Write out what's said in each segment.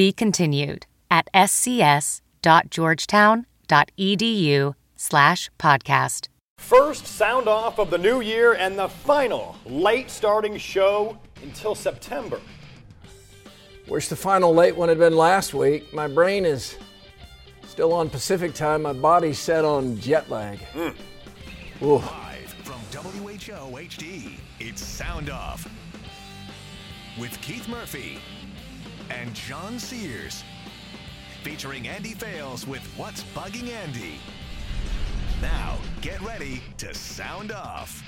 Be continued at scs.georgetown.edu slash podcast. First sound off of the new year and the final late starting show until September. Wish the final late one had been last week. My brain is still on Pacific time. My body's set on jet lag. Mm. Live from WHO HD, it's Sound Off with Keith Murphy and John Sears, featuring Andy Fales with What's Bugging Andy. Now, get ready to sound off.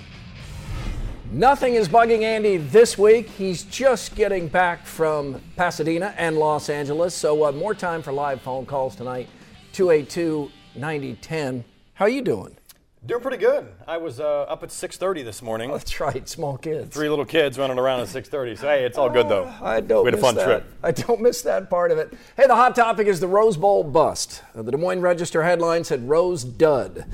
Nothing is bugging Andy this week. He's just getting back from Pasadena and Los Angeles. So, uh, more time for live phone calls tonight 282 9010. How you doing? Doing pretty good. I was uh, up at 6:30 this morning. Oh, that's right, small kids. Three little kids running around at 6:30. So hey, it's all good though. I don't we had a fun that. trip. I don't miss that part of it. Hey, the hot topic is the Rose Bowl bust. Uh, The Des Moines Register headline said Rose dud.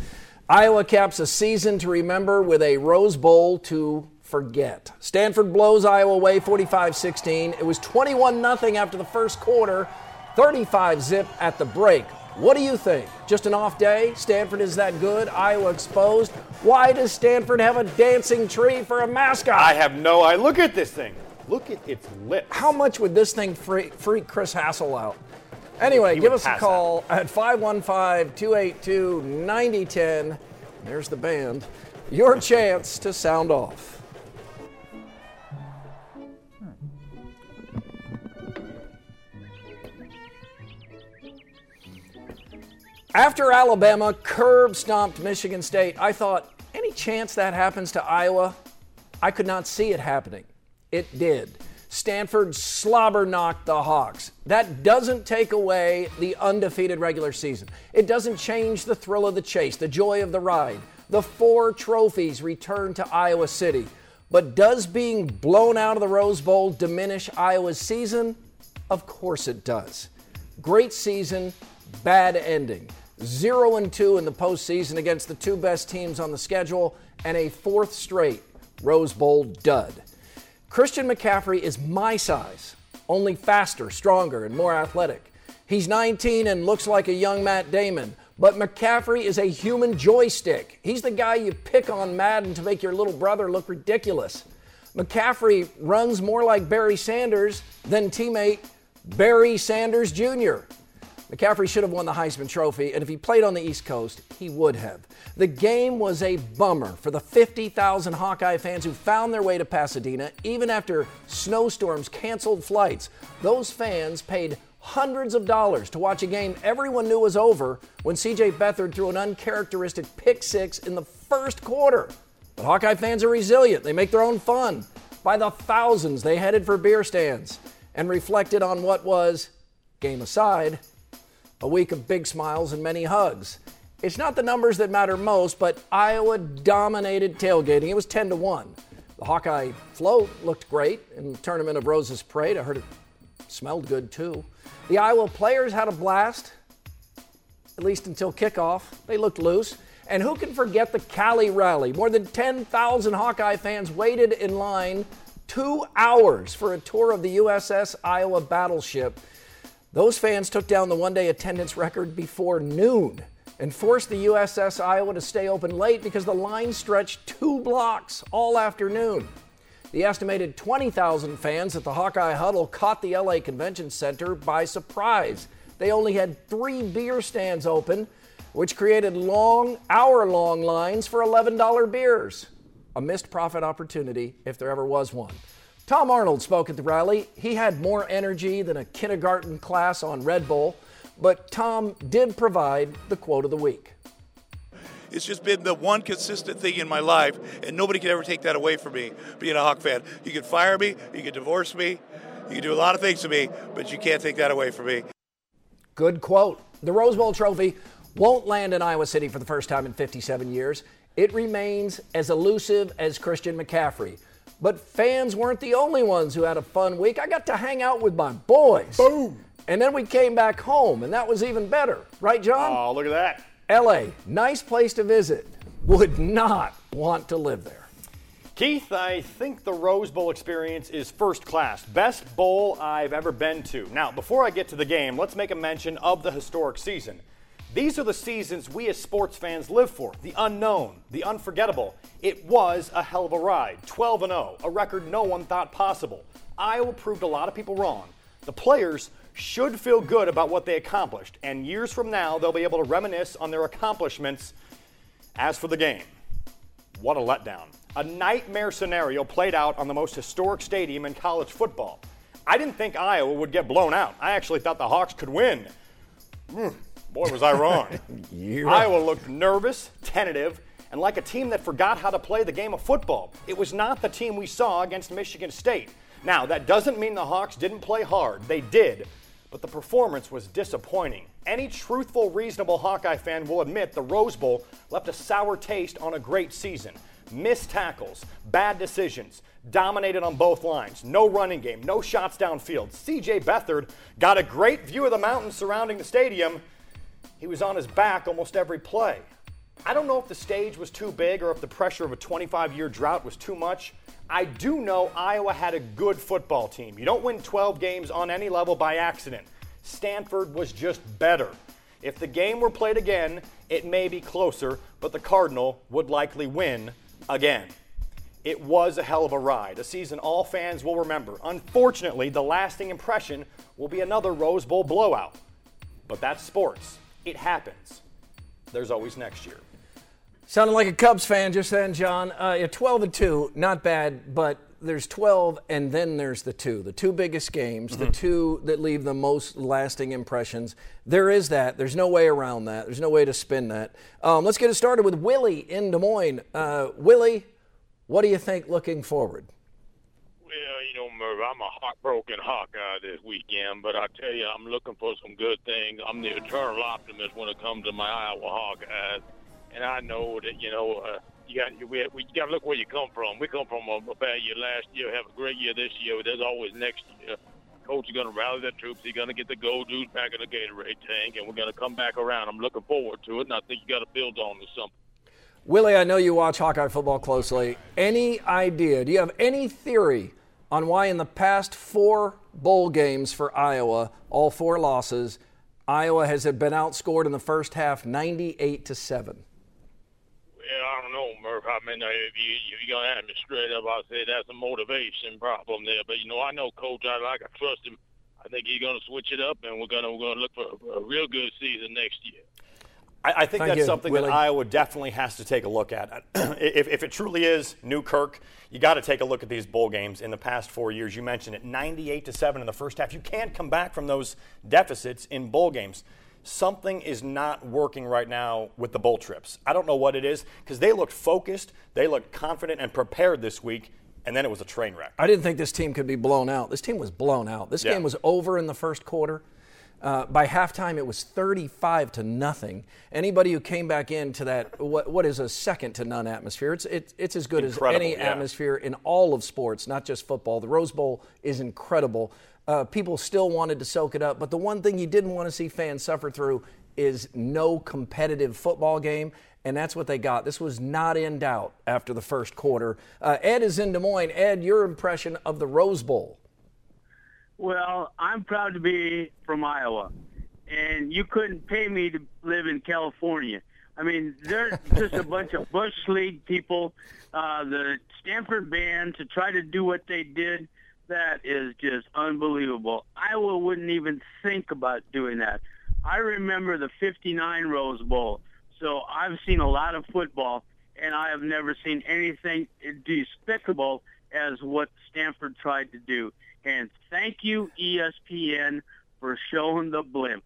Iowa caps a season to remember with a Rose Bowl to forget. Stanford blows Iowa away 45-16. It was 21 0 after the first quarter, 35 zip at the break. What do you think? Just an off day? Stanford is that good? Iowa exposed? Why does Stanford have a dancing tree for a mascot? I have no idea. Look at this thing. Look at its lips. How much would this thing freak, freak Chris Hassel out? Anyway, He give us a call at 515 282 9010. There's the band. Your chance to sound off. After Alabama curb stomped Michigan State, I thought, any chance that happens to Iowa? I could not see it happening. It did. Stanford slobber knocked the Hawks. That doesn't take away the undefeated regular season. It doesn't change the thrill of the chase, the joy of the ride. The four trophies return to Iowa City. But does being blown out of the Rose Bowl diminish Iowa's season? Of course it does. Great season, bad ending. Zero and two in the postseason against the two best teams on the schedule, and a fourth straight Rose Bowl dud. Christian McCaffrey is my size, only faster, stronger, and more athletic. He's 19 and looks like a young Matt Damon, but McCaffrey is a human joystick. He's the guy you pick on Madden to make your little brother look ridiculous. McCaffrey runs more like Barry Sanders than teammate Barry Sanders Jr. McCaffrey should have won the Heisman Trophy, and if he played on the East Coast, he would have. The game was a bummer for the 50,000 Hawkeye fans who found their way to Pasadena, even after snowstorms canceled flights. Those fans paid hundreds of dollars to watch a game everyone knew was over when CJ Beathard threw an uncharacteristic pick six in the first quarter. But Hawkeye fans are resilient, they make their own fun. By the thousands, they headed for beer stands and reflected on what was, game aside, a week of big smiles and many hugs. It's not the numbers that matter most, but Iowa dominated tailgating. It was 10 to 1. The Hawkeye float looked great in the Tournament of Roses parade. I heard it smelled good too. The Iowa players had a blast, at least until kickoff. They looked loose. And who can forget the Cali rally? More than 10,000 Hawkeye fans waited in line two hours for a tour of the USS Iowa battleship. Those fans took down the one day attendance record before noon and forced the USS Iowa to stay open late because the line stretched two blocks all afternoon. The estimated 20,000 fans at the Hawkeye Huddle caught the LA Convention Center by surprise. They only had three beer stands open, which created long, hour long lines for $11 beers. A missed profit opportunity if there ever was one. Tom Arnold spoke at the rally. He had more energy than a kindergarten class on Red Bull, but Tom did provide the quote of the week. It's just been the one consistent thing in my life, and nobody can ever take that away from me, being a Hawk fan. You can fire me, you can divorce me, you can do a lot of things to me, but you can't take that away from me. Good quote. The Rose Bowl trophy won't land in Iowa City for the first time in 57 years. It remains as elusive as Christian McCaffrey. But fans weren't the only ones who had a fun week. I got to hang out with my boys. Boom. And then we came back home, and that was even better. Right, John? Oh, look at that. LA, nice place to visit. Would not want to live there. Keith, I think the Rose Bowl experience is first class. Best bowl I've ever been to. Now, before I get to the game, let's make a mention of the historic season. These are the seasons we as sports fans live for the unknown, the unforgettable. It was a hell of a ride 12 0, a record no one thought possible. Iowa proved a lot of people wrong. The players should feel good about what they accomplished, and years from now, they'll be able to reminisce on their accomplishments. As for the game, what a letdown. A nightmare scenario played out on the most historic stadium in college football. I didn't think Iowa would get blown out. I actually thought the Hawks could win. Mm, boy, was I wrong. Yeah. Iowa looked nervous, tentative, and like a team that forgot how to play the game of football. It was not the team we saw against Michigan State. Now, that doesn't mean the Hawks didn't play hard. They did. But the performance was disappointing. Any truthful, reasonable Hawkeye fan will admit the Rose Bowl left a sour taste on a great season. Missed tackles, bad decisions, dominated on both lines, no running game, no shots downfield. CJ Beathard got a great view of the mountains surrounding the stadium. He was on his back almost every play. I don't know if the stage was too big or if the pressure of a 25 year drought was too much. I do know Iowa had a good football team. You don't win 12 games on any level by accident. Stanford was just better. If the game were played again, it may be closer, but the Cardinal would likely win again. It was a hell of a ride, a season all fans will remember. Unfortunately, the lasting impression will be another Rose Bowl blowout. But that's sports. It happens. There's always next year. Sounded like a Cubs fan just then, John. Uh, yeah, 12 and 2, not bad, but there's 12 and then there's the two. The two biggest games, Mm-hmm. the two that leave the most lasting impressions. There is that. There's no way around that. There's no way to spin that. Um, let's get it started with Willie in Des Moines. Uh, Willie, what do you think looking forward? Well, you know, Merv, I'm a heartbroken Hawkeye this weekend, but I tell you, I'm looking for some good things. I'm the eternal optimist when it comes to my Iowa Hawkeyes, and I know that you know uh, you got we, we got to look where you come from. We come from a, a bad year last year, have a great year this year. There's always next year. Coach is going to rally the troops. He's going to get the gold dudes back in the Gatorade tank, and we're going to come back around. I'm looking forward to it, and I think you got to build on to something. Willie, I know you watch Hawkeye football closely. Any idea? Do you have any theory on why, in the past four bowl games for Iowa, all four losses, Iowa has been outscored in the first half 98 to 7? Well, I don't know, Murph. I mean, uh, if you if you're gonna ask me straight up, I'll say that's a motivation problem there. But you know, I know Coach. I like. I trust him. I think he's gonna switch it up, and we're gonna we're gonna look for a real good season next year. I, I think Thank that's you, something Willie. that Iowa definitely has to take a look at. if, if it truly is New Kirk, you got to take a look at these bowl games in the past four years. You mentioned it, 98 to seven in the first half. You can't come back from those deficits in bowl games. Something is not working right now with the bowl trips. I don't know what it is because they looked focused, they looked confident and prepared this week, and then it was a train wreck. I didn't think this team could be blown out. This team was blown out. This Yeah. game was over in the first quarter. Uh, by halftime, it was 35 to nothing. Anybody who came back into that, what, what is a second to none atmosphere, it's, it, it's as good Incredible, as any yeah. atmosphere in all of sports, not just football. The Rose Bowl is incredible. Uh, people still wanted to soak it up, but the one thing you didn't want to see fans suffer through is no competitive football game, and that's what they got. This was not in doubt after the first quarter. Uh, Ed is in Des Moines. Ed, your impression of the Rose Bowl? Well, I'm proud to be from Iowa, and you couldn't pay me to live in California. I mean, they're just a bunch of bush league people. Uh, the Stanford band to try to do what they did, that is just unbelievable. Iowa wouldn't even think about doing that. I remember the '59 Rose Bowl, so I've seen a lot of football, and I have never seen anything despicable as what Stanford tried to do. And thank you, ESPN, for showing the blimp.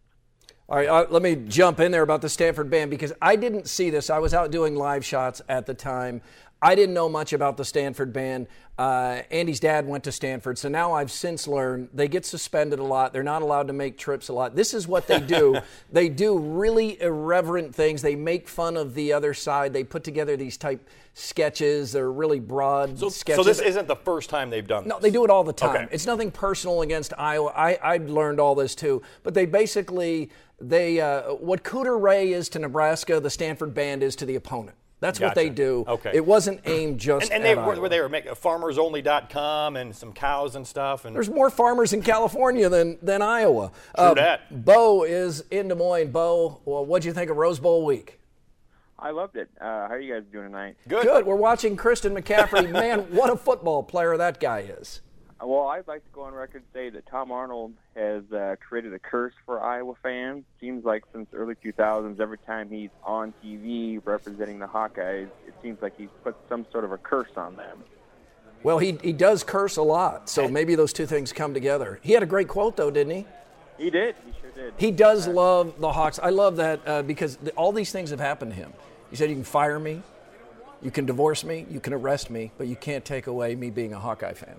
All right, uh, let me jump in there about the Stanford band because I didn't see this. I was out doing live shots at the time. I didn't know much about the Stanford band. Uh, Andy's dad went to Stanford, so now I've since learned they get suspended a lot. They're not allowed to make trips a lot. This is what they do. they do really irreverent things. They make fun of the other side. They put together these type sketches. They're really broad So, sketches. so this isn't the first time they've done This. No, they do it all the time. Okay. It's nothing personal against Iowa. I, I learned all this too. But they basically they uh, what Cooter Ray is to Nebraska, the Stanford band is to the opponent. That's what they do. Okay. It wasn't aimed just And, and they at were, Iowa. were they were making farmersonly.com and some cows and stuff. And There's more farmers in California than than Iowa. Uh, True that. Bo is in Des Moines. Bo, well, what do you think of Rose Bowl week? I loved it. Uh, how are you guys doing tonight? good. Good. We're watching Christian McCaffrey. Man, what a football player that guy is. Well, I'd like to go on record and say that Tom Arnold has uh, created a curse for Iowa fans. Seems like since early 2000s, every time he's on TV representing the Hawkeyes, it seems like he's put some sort of a curse on them. Well, he he does curse a lot, so maybe those two things come together. He had a great quote though, didn't he? He did. He sure did. He does love the Hawks. I love that uh, because th- all these things have happened to him. He said, "You can fire me, you can divorce me, you can arrest me, but you can't take away me being a Hawkeye fan."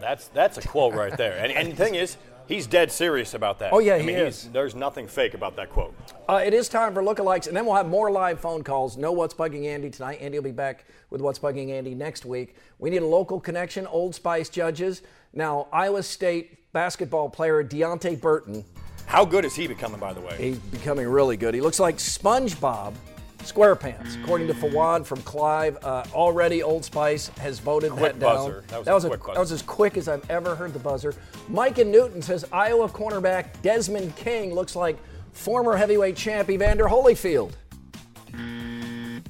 That's that's a quote right there. And, and the thing is, he's dead serious about that. Oh, yeah, I he mean, is. There's nothing fake about that quote. Uh, it is time for lookalikes, and then we'll have more live phone calls. No What's Bugging Andy tonight. Andy will be back with What's Bugging Andy next week. We need a local connection, Old Spice judges. Now, Iowa State basketball player Deonte Burton, How good is he becoming, by the way? he's becoming really good. He looks like SpongeBob SquarePants, according to Fawad from Clive. Uh, already, Old Spice has voted Quick that down. buzzer. That was a quick buzzer. that was as quick as I've ever heard the buzzer. Mike and Newton says Iowa cornerback Desmond King looks like former heavyweight champ Evander Holyfield.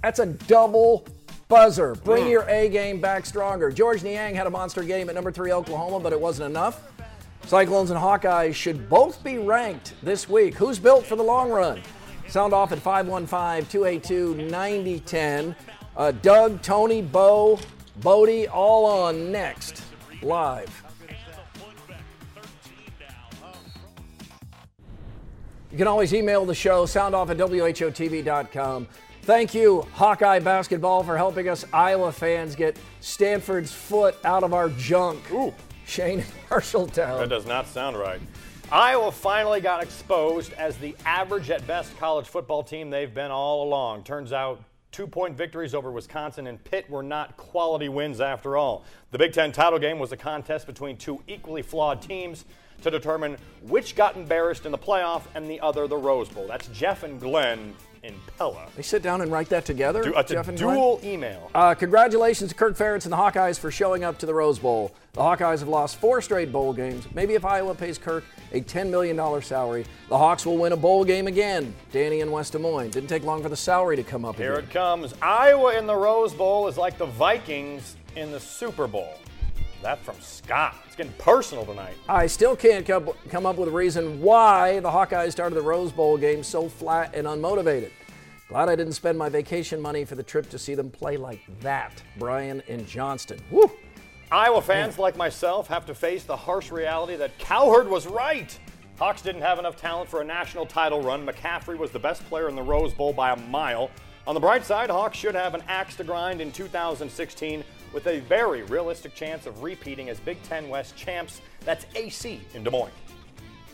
That's a double buzzer. Bring your A game back stronger. Georges Niang had a monster game at number three Oklahoma, but it wasn't enough. Cyclones and Hawkeyes should both be ranked this week. Who's built for the long run? Sound off at 515 282 9010. Uh, Doug, Tony, Bo, Bodie, all on next, live. You can always email the show, soundoff at WHOTV.com. Thank you, Hawkeye Basketball, for helping us Iowa fans get Stanford's foot out of our junk. Ooh. Shane Marshalltown. That does not sound right. Iowa finally got exposed as the average at best college football team they've been all along. Turns out two point victories over Wisconsin and Pitt were not quality wins after all. The Big Ten title game was a contest between two equally flawed teams to determine which got embarrassed in the playoff and the other the Rose Bowl. That's Jeff and Glenn in Pella. They sit down and write that together. Du- it's a Jeff and Glenn? dual email. Uh, congratulations to Kirk Ferentz and the Hawkeyes for showing up to the Rose Bowl. The Hawkeyes have lost four straight bowl games. Maybe if Iowa pays Kirk a $10 million salary, the Hawks will win a bowl game again. Danny in West Des Moines. Didn't take long for the salary to come up Here again. it comes. Iowa in the Rose Bowl is like the Vikings in the Super Bowl. That from Scott. It's getting personal tonight. I still can't come, come up with a reason why the Hawkeyes started the Rose Bowl game so flat and unmotivated. Glad I didn't spend my vacation money for the trip to see them play like that. Brian and Johnston. Woo! Iowa fans like myself have to face the harsh reality that Cowherd was right. Hawks didn't have enough talent for a national title run. McCaffrey was the best player in the Rose Bowl by a mile. On the bright side, Hawks should have an axe to grind in 2016 with a very realistic chance of repeating as Big Ten West champs. That's AC in Des Moines.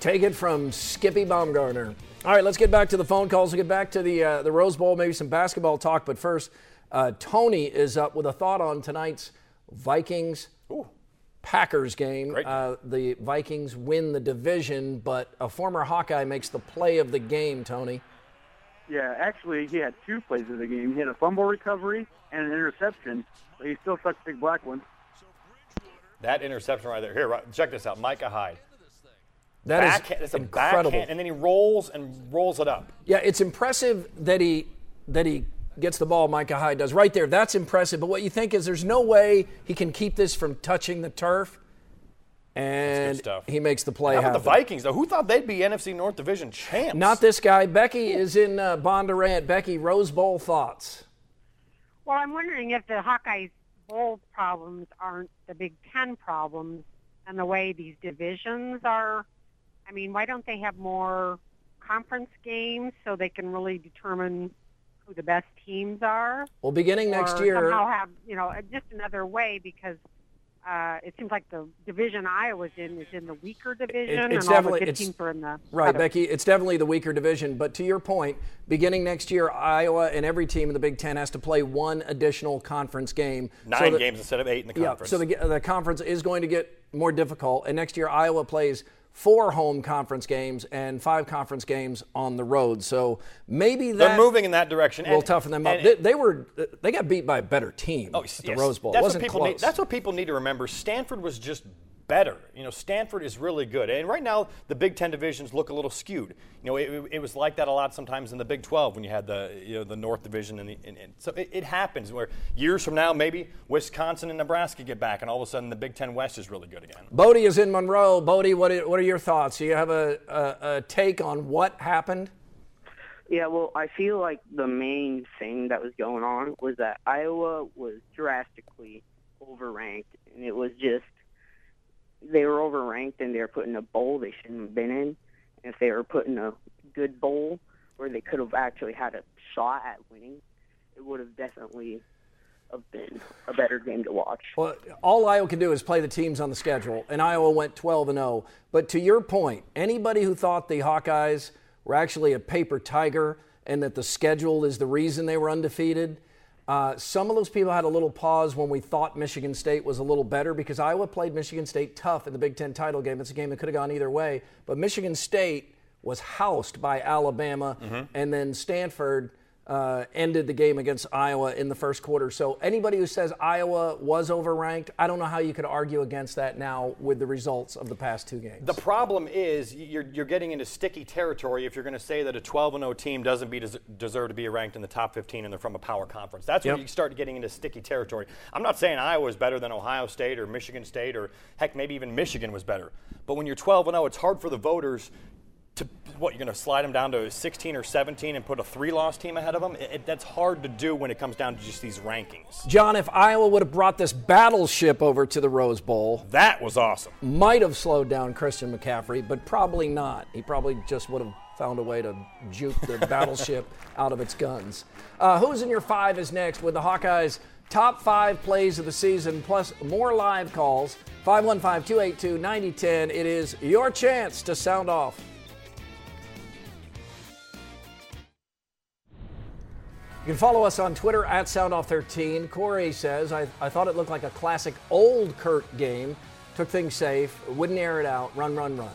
Take it from Skippy Baumgartner. All right, let's get back to the phone calls. We'll get back to the uh, the Rose Bowl, maybe some basketball talk. But first, uh, Tony is up with a thought on tonight's Vikings Packers game. Uh, the Vikings win the division, but a former Hawkeye makes the play of the game. Tony. Yeah, actually, he had two plays of the game. He had a fumble recovery and an interception, but he still sucked big black one. That interception right there. Here, right, check this out. Micah Hyde. That is Backhand, it's a incredible. backhand, and then he rolls and rolls it up. Yeah, it's impressive that he that he gets the ball. Micah Hyde does right there. That's impressive. But what you think is there's no way he can keep this from touching the turf, and stuff. he makes the play How about happen. the Vikings, though? Who thought they'd be NFC North Division champs? Not this guy. Becky is in uh, Bondurant. Becky, Rose Bowl thoughts. Well, I'm wondering if the Hawkeyes bowl problems aren't the Big Ten problems and the way these divisions are. I mean, why don't they have more conference games so they can really determine who the best teams are. Well, beginning next or year, somehow have you know just another way because uh, it seems like the division Iowa's in is in the weaker division, it's and all the good it's- teams are in the Right, better. Becky, it's definitely the weaker division. But to your point, beginning next year, Iowa and every team in the Big Ten has to play one additional conference game. Nine So that- games instead of eight in the conference. Yeah, so the, the conference is going to get more difficult. And next year, Iowa plays four home conference games and five conference games on the road. So maybe that They're moving in that direction. will and- toughen them up. and- They, they were they got beat by a better team Oh, at the. Rose Bowl. That's it wasn't what people close. Need, that's what people need to remember. Stanford was just better. You know, Stanford is really good. And right now, the Big Ten divisions look a little skewed. You know, it, it was like that a lot sometimes in the Big 12 when you had the you know the North Division. And, the, and, and so it, it happens where years from now, maybe Wisconsin and Nebraska get back, and all of a sudden the Big Ten West is really good again. Bodie is in Monroe. Bodie, what are, what are your thoughts? Do you have a, a, a take on what happened? Yeah, well, I feel like the main thing that was going on was that Iowa was drastically overranked, and it was just they were overranked and they were put in a bowl they shouldn't have been in. And if they were put in a good bowl where they could have actually had a shot at winning, it would have definitely have been a better game to watch. Well, all Iowa can do is play the teams on the schedule, and Iowa went 12 and 0. But to your point, anybody who thought the Hawkeyes were actually a paper tiger and that the schedule is the reason they were undefeated, uh, some of those people had a little pause when we thought Michigan State was a little better because Iowa played Michigan State tough in the Big Ten title game. It's a game that could have gone either way. But Michigan State was housed by Alabama, and then Stanford uh, ended the game against Iowa in the first quarter. So anybody who says Iowa was overranked, I don't know how you could argue against that now with the results of the past two games. The problem is you're, you're getting into sticky territory if you're going to say that a 12 0 team doesn't be des- deserve to be ranked in the top 15 and they're from a power conference. That's Yep. when you start getting into sticky territory. I'm not saying Iowa is better than Ohio State or Michigan State or heck, maybe even Michigan was better. But when you're 12 0, it's hard for the voters to what you're going to slide them down to 16 or 17 and put a three-loss team ahead of them. It, it- that's hard to do when it comes down to just these rankings. John, if Iowa would have brought this battleship over to the Rose Bowl, That was awesome. might have slowed down Christian McCaffrey, but probably not. He probably just would have found a way to juke the battleship out of its guns. Uh, who's in your five is next with the Hawkeyes' top five plays of the season, plus more live calls. 515 282 9010. It is your chance to sound off. You can follow us on Twitter at SoundOff13. Corey says, I, I thought it looked like a classic old Kirk game. Took things safe, wouldn't air it out, run, run, run.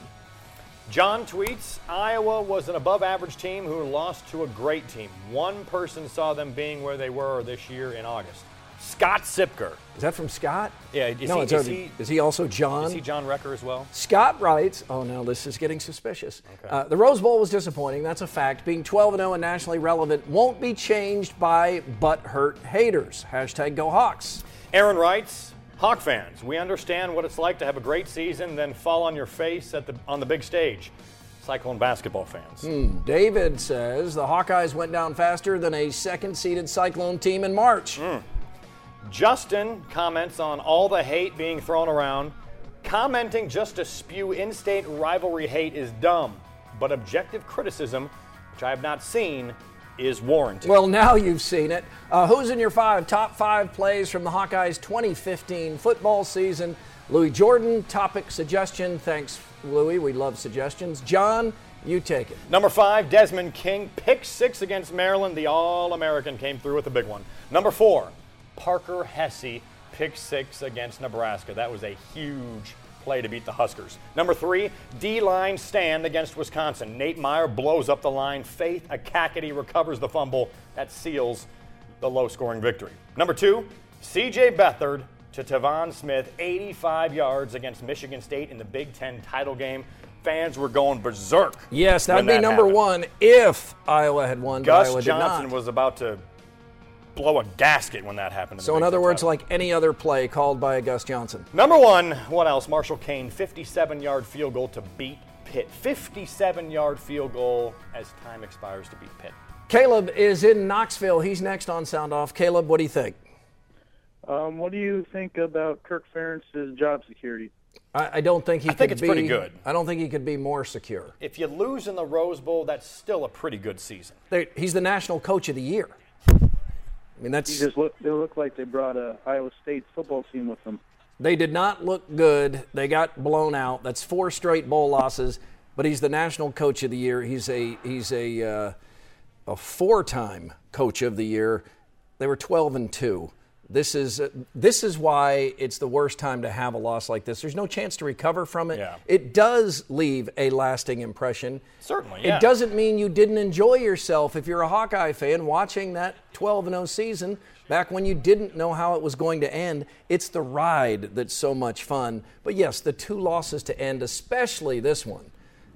John tweets Iowa was an above average team who lost to a great team. One person saw them being where they were this year in August. Scott Sipker. Is that from Scott? Yeah, is no, he- it's is already- he- is he also John? Is he John Recker as well? Scott writes, oh no, this is getting suspicious. Uh, the Rose Bowl was disappointing, that's a fact. Being 12 0 and nationally relevant won't be changed by butthurt haters. Hashtag go Hawks. Aaron writes, Hawk fans, we understand what it's like to have a great season, then fall on your face at the, on the big stage. Cyclone basketball fans. Hmm, David says the Hawkeyes went down faster than a second seeded Cyclone team in March. Justin comments on all the hate being thrown around. Commenting just to spew in state rivalry hate is dumb, but objective criticism, which I have not seen, is warranted. Well, now you've seen it. Uh, who's in your five top five plays from the Hawkeyes 2015 football season? Louis Jordan, topic suggestion. Thanks, Louis. We love suggestions. John, you take it. Number five, Desmond King, pick six against Maryland. The All American came through with a big one. Number four, Parker Hesse, pick six against Nebraska. That was a huge play to beat the Huskers. Number three, D line stand against Wisconsin. Nate Meier blows up the line. Faith Ekakitie recovers the fumble. That seals the low scoring victory. Number two, CJ Beathard to Tevaun Smith, 85 yards against Michigan State in the Big Ten title game. Fans were going berserk. Yes, that'd when be that number happened. one if Iowa had won. but Gus Iowa Johnson was about to blow a gasket when that happened. So, the in other words, title. like any other play called by a Gus Johnson. Number one, what else? Marshall Koehn, 57 yard field goal to beat Pitt. 57 yard field goal as time expires to beat Pitt. Caleb is in Knoxville. He's next on Sound Off. Caleb, what do you think? Um, what do you think about Kirk Ferentz's job security? I, I don't think he I could think it's be, pretty good. I don't think he could be more secure. If you lose in the Rose Bowl, that's still a pretty good season. They- He's the national coach of the year. I mean, that's You just look. They look like they brought a Iowa State football team with them. They did not look good. They got blown out. That's four straight bowl losses. But he's the national coach of the year. He's a he's a uh, a four-time coach of the year. They were 12 and two. This is uh, this is why it's the worst time to have a loss like this. There's no chance to recover from it. Yeah. It does leave a lasting impression. Certainly, yeah. It doesn't mean you didn't enjoy yourself if you're a Hawkeye fan watching that 12 0 season back when you didn't know how it was going to end. It's the ride that's so much fun. But yes, the two losses to end, especially this one.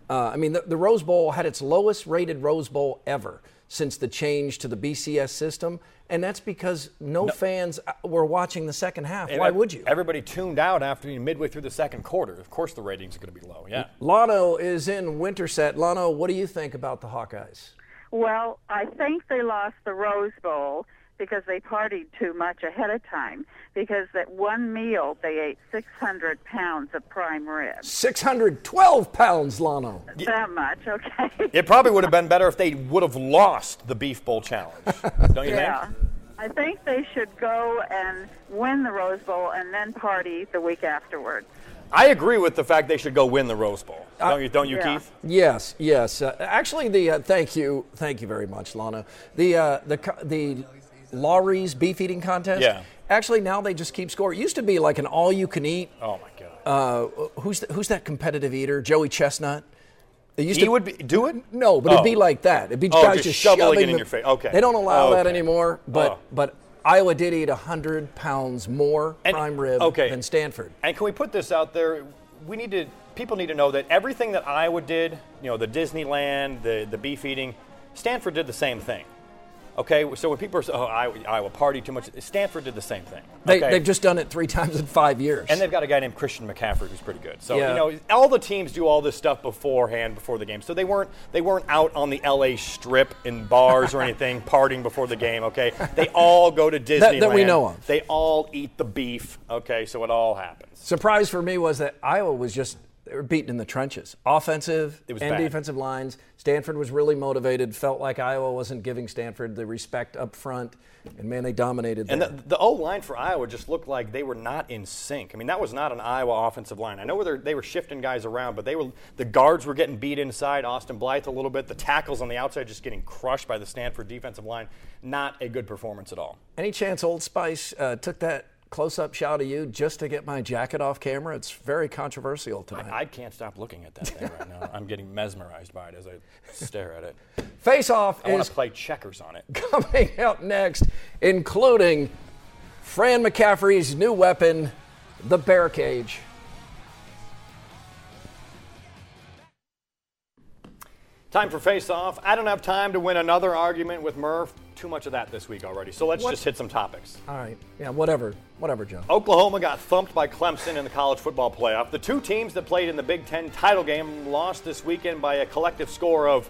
Uh, I mean, the, the Rose Bowl had its lowest rated Rose Bowl ever since the change to the BCS system. And that's because no, fans uh, were watching the second half. And Why would you? Everybody tuned out after midway through the second quarter. Of course, the ratings are going to be low. Yeah. Lano is in Winterset. Lano, what do you think about the Hawkeyes? Well, I think they lost the Rose Bowl because they partied too much ahead of time. Because that one meal they ate 600 pounds of prime rib. 612 pounds, Lano. That much, okay. It probably would have been better if they would have lost the Beef Bowl challenge. Don't you yeah. think? I think they should go and win the Rose Bowl and then party the week afterwards. I agree with the fact they should go win the Rose Bowl. Uh, Don't you, don't you Yeah. Keith? Yes, yes. Uh, actually, the uh, thank you, thank you very much, Lana. The uh, the the Lawry's beef eating contest. Yeah. Actually, now they just keep score. It used to be like an all-you-can-eat. Oh my God. Uh, who's the, who's that competitive eater? Joey Chestnut. It used He to, would be, do it? No, but it'd be Oh. like that. It'd be Oh, guys just just, shoveling it in the- your face. Okay. They don't allow that Okay. anymore. But Oh. but Iowa did eat hundred pounds more And- prime rib okay. than Stanford. And can we put this out there? We need to. People need to know that everything that Iowa did, you know, the Disneyland, the the beef eating, Stanford did the same thing. Okay, so when people are saying, "Oh, Iowa, Iowa party too much," Stanford did the same thing. They, okay? They've just done it three times in five years. And they've got a guy named Christian McCaffrey who's pretty good. So Yeah. you know, all the teams do all this stuff beforehand, before the game. So they weren't they weren't out on the LA Strip in bars or anything, partying before the game. Okay, they all go to Disneyland. that we know of. They all eat the beef. Okay, so it all happens. Surprise for me was that Iowa was just they were beaten in the trenches, offensive and bad. defensive lines. Stanford was really motivated. Felt like Iowa wasn't giving Stanford the respect up front, and man, they dominated. And the, the O line for Iowa just looked like they were not in sync. I mean, that was not an Iowa offensive line. I know where they were shifting guys around, but they were the guards were getting beat inside. Austin Blythe a little bit. The tackles on the outside just getting crushed by the Stanford defensive line. Not a good performance at all. Any chance Old Spice uh, took that close-up shot of you just to get my jacket off camera? It's very controversial tonight. I can't stop looking at that thing right now. I'm getting mesmerized by it as I stare at it. Face off I want to play checkers on it. coming up next, including Fran McCaffery's new weapon, the bear cage. Time for face off. I don't have time to win another argument with Murph. Too much of that this week already. So let's What? just hit some topics. All right, yeah, whatever, whatever, Joe. Oklahoma got thumped by Clemson in the college football playoff. The two teams that played in the Big Ten title game lost this weekend by a collective score of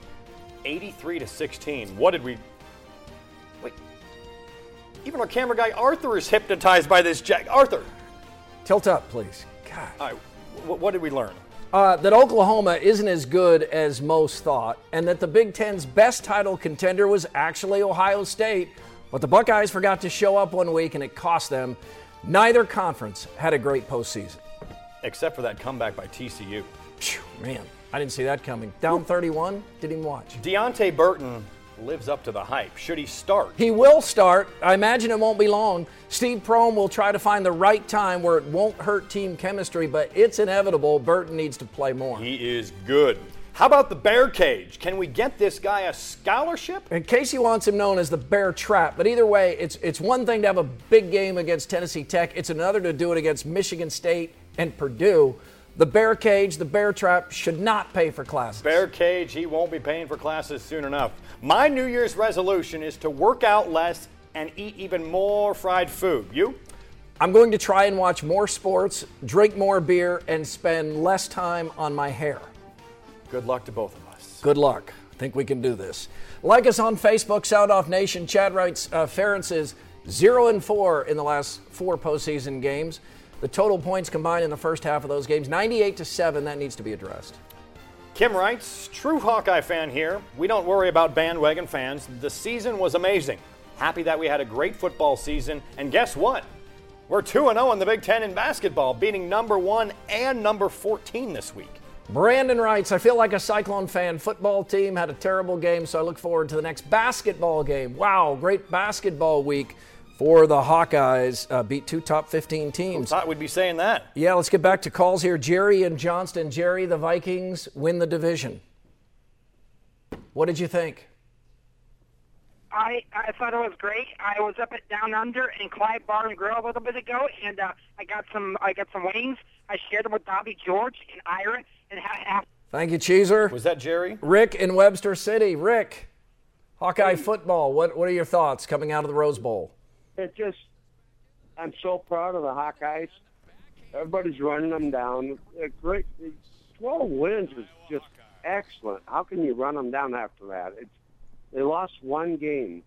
83 to 16. What did we? Wait. Even our camera guy Arthur is hypnotized by this jack. Arthur. Tilt up, please. God. All right. wh- What did we learn? Uh, that Oklahoma isn't as good as most thought, and that the Big Ten's best title contender was actually Ohio State. But the Buckeyes forgot to show up one week, and it cost them. Neither conference had a great postseason. Except for that comeback by TCU. Phew, man, I didn't see that coming. Down 31, didn't even watch. Deonte Burton lives up to the hype. Should he start? He will start. I imagine it won't be long. Steve Prohm will try to find the right time where it won't hurt team chemistry, but it's inevitable. Burton needs to play more. He is good. How about the bear cage? Can we get this guy a scholarship? And Casey wants him known as the Bear Trap, but either way, it's it's one thing to have a big game against Tennessee Tech. It's another to do it against Michigan State and Purdue. The Bear Cage, the Bear Trap should not pay for classes. Bear cage, he won't be paying for classes soon enough. My New Year's resolution is to work out less and eat even more fried food. You? I'm going to try and watch more sports, drink more beer, and spend less time on my hair. Good luck to both of us. Good luck. I think we can do this. Like us on Facebook, Sound Off Nation. Chad writes, uh, Ferentz is zero and four in the last four postseason games. The total points combined in the first half of those games, 98 to seven. That needs to be addressed. Kim writes, true Hawkeye fan here. We don't worry about bandwagon fans. The season was amazing. Happy that we had a great football season. And guess what? We're 2 0 in the Big Ten in basketball, beating number one and number 14 this week. Brandon writes, I feel like a Cyclone fan. Football team had a terrible game, so I look forward to the next basketball game. Wow, great basketball week for the Hawkeyes. Uh, beat two top 15 teams. Who thought we'd be saying that? Yeah, let's get back to calls here. Jerry and Johnston. Jerry, the Vikings win the division. What did you think? I I thought it was great. I was up at Down Under in Clyde Bar and Grill a little bit ago, and uh, I got some I got some wings. I shared them with Bobby George and Ira, and ha- ha- Thank you, Cheeser. Was that Jerry? Rick in Webster City. Rick, Hawkeye football. What what are your thoughts coming out of the Rose Bowl? It just, I'm so proud of the Hawkeyes. Everybody's running them down. A great, 12 wins is just excellent. How can you run them down after that? It's, they lost one game.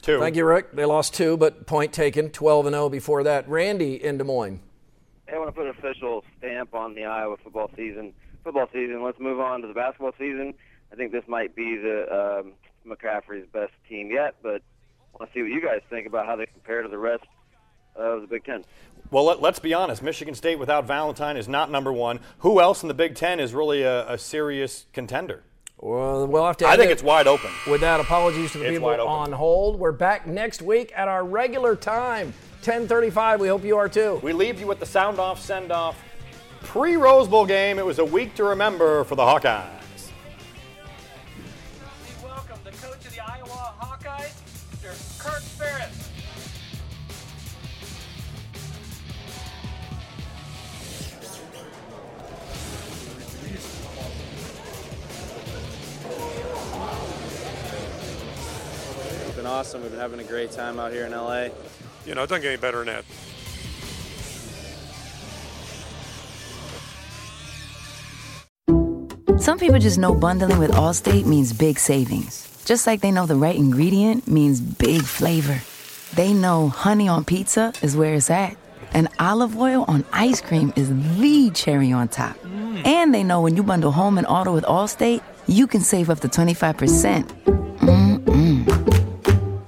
Two. Thank you, Rick. They lost two, but point taken. 12 and 0 before that. Randy in Des Moines. I want to put an official stamp on the Iowa football season. Football season. Let's move on to the basketball season. I think this might be the um, McCaffery's best team yet, but I want to see what you guys think about how they compare to the rest of the Big Ten. Well, let, us be honest. Michigan State without Valentine is not number one. Who else in the Big Ten is really a, a serious contender? Well, we'll have to. I think it. it's wide open. With that, apologies to the It's people on hold. We're back next week at our regular time, 10:35. We hope you are too. We leave you with the sound off, send off. Pre Rose Bowl game, it was a week to remember for the Hawkeyes. Awesome. We've been having a great time out here in LA. You know, it doesn't get any better than that. Some people just know bundling with Allstate means big savings. Just like they know the right ingredient means big flavor. They know honey on pizza is where it's at, and olive oil on ice cream is the cherry on top. Mm. And they know when you bundle home and auto with Allstate, you can save up to 25%.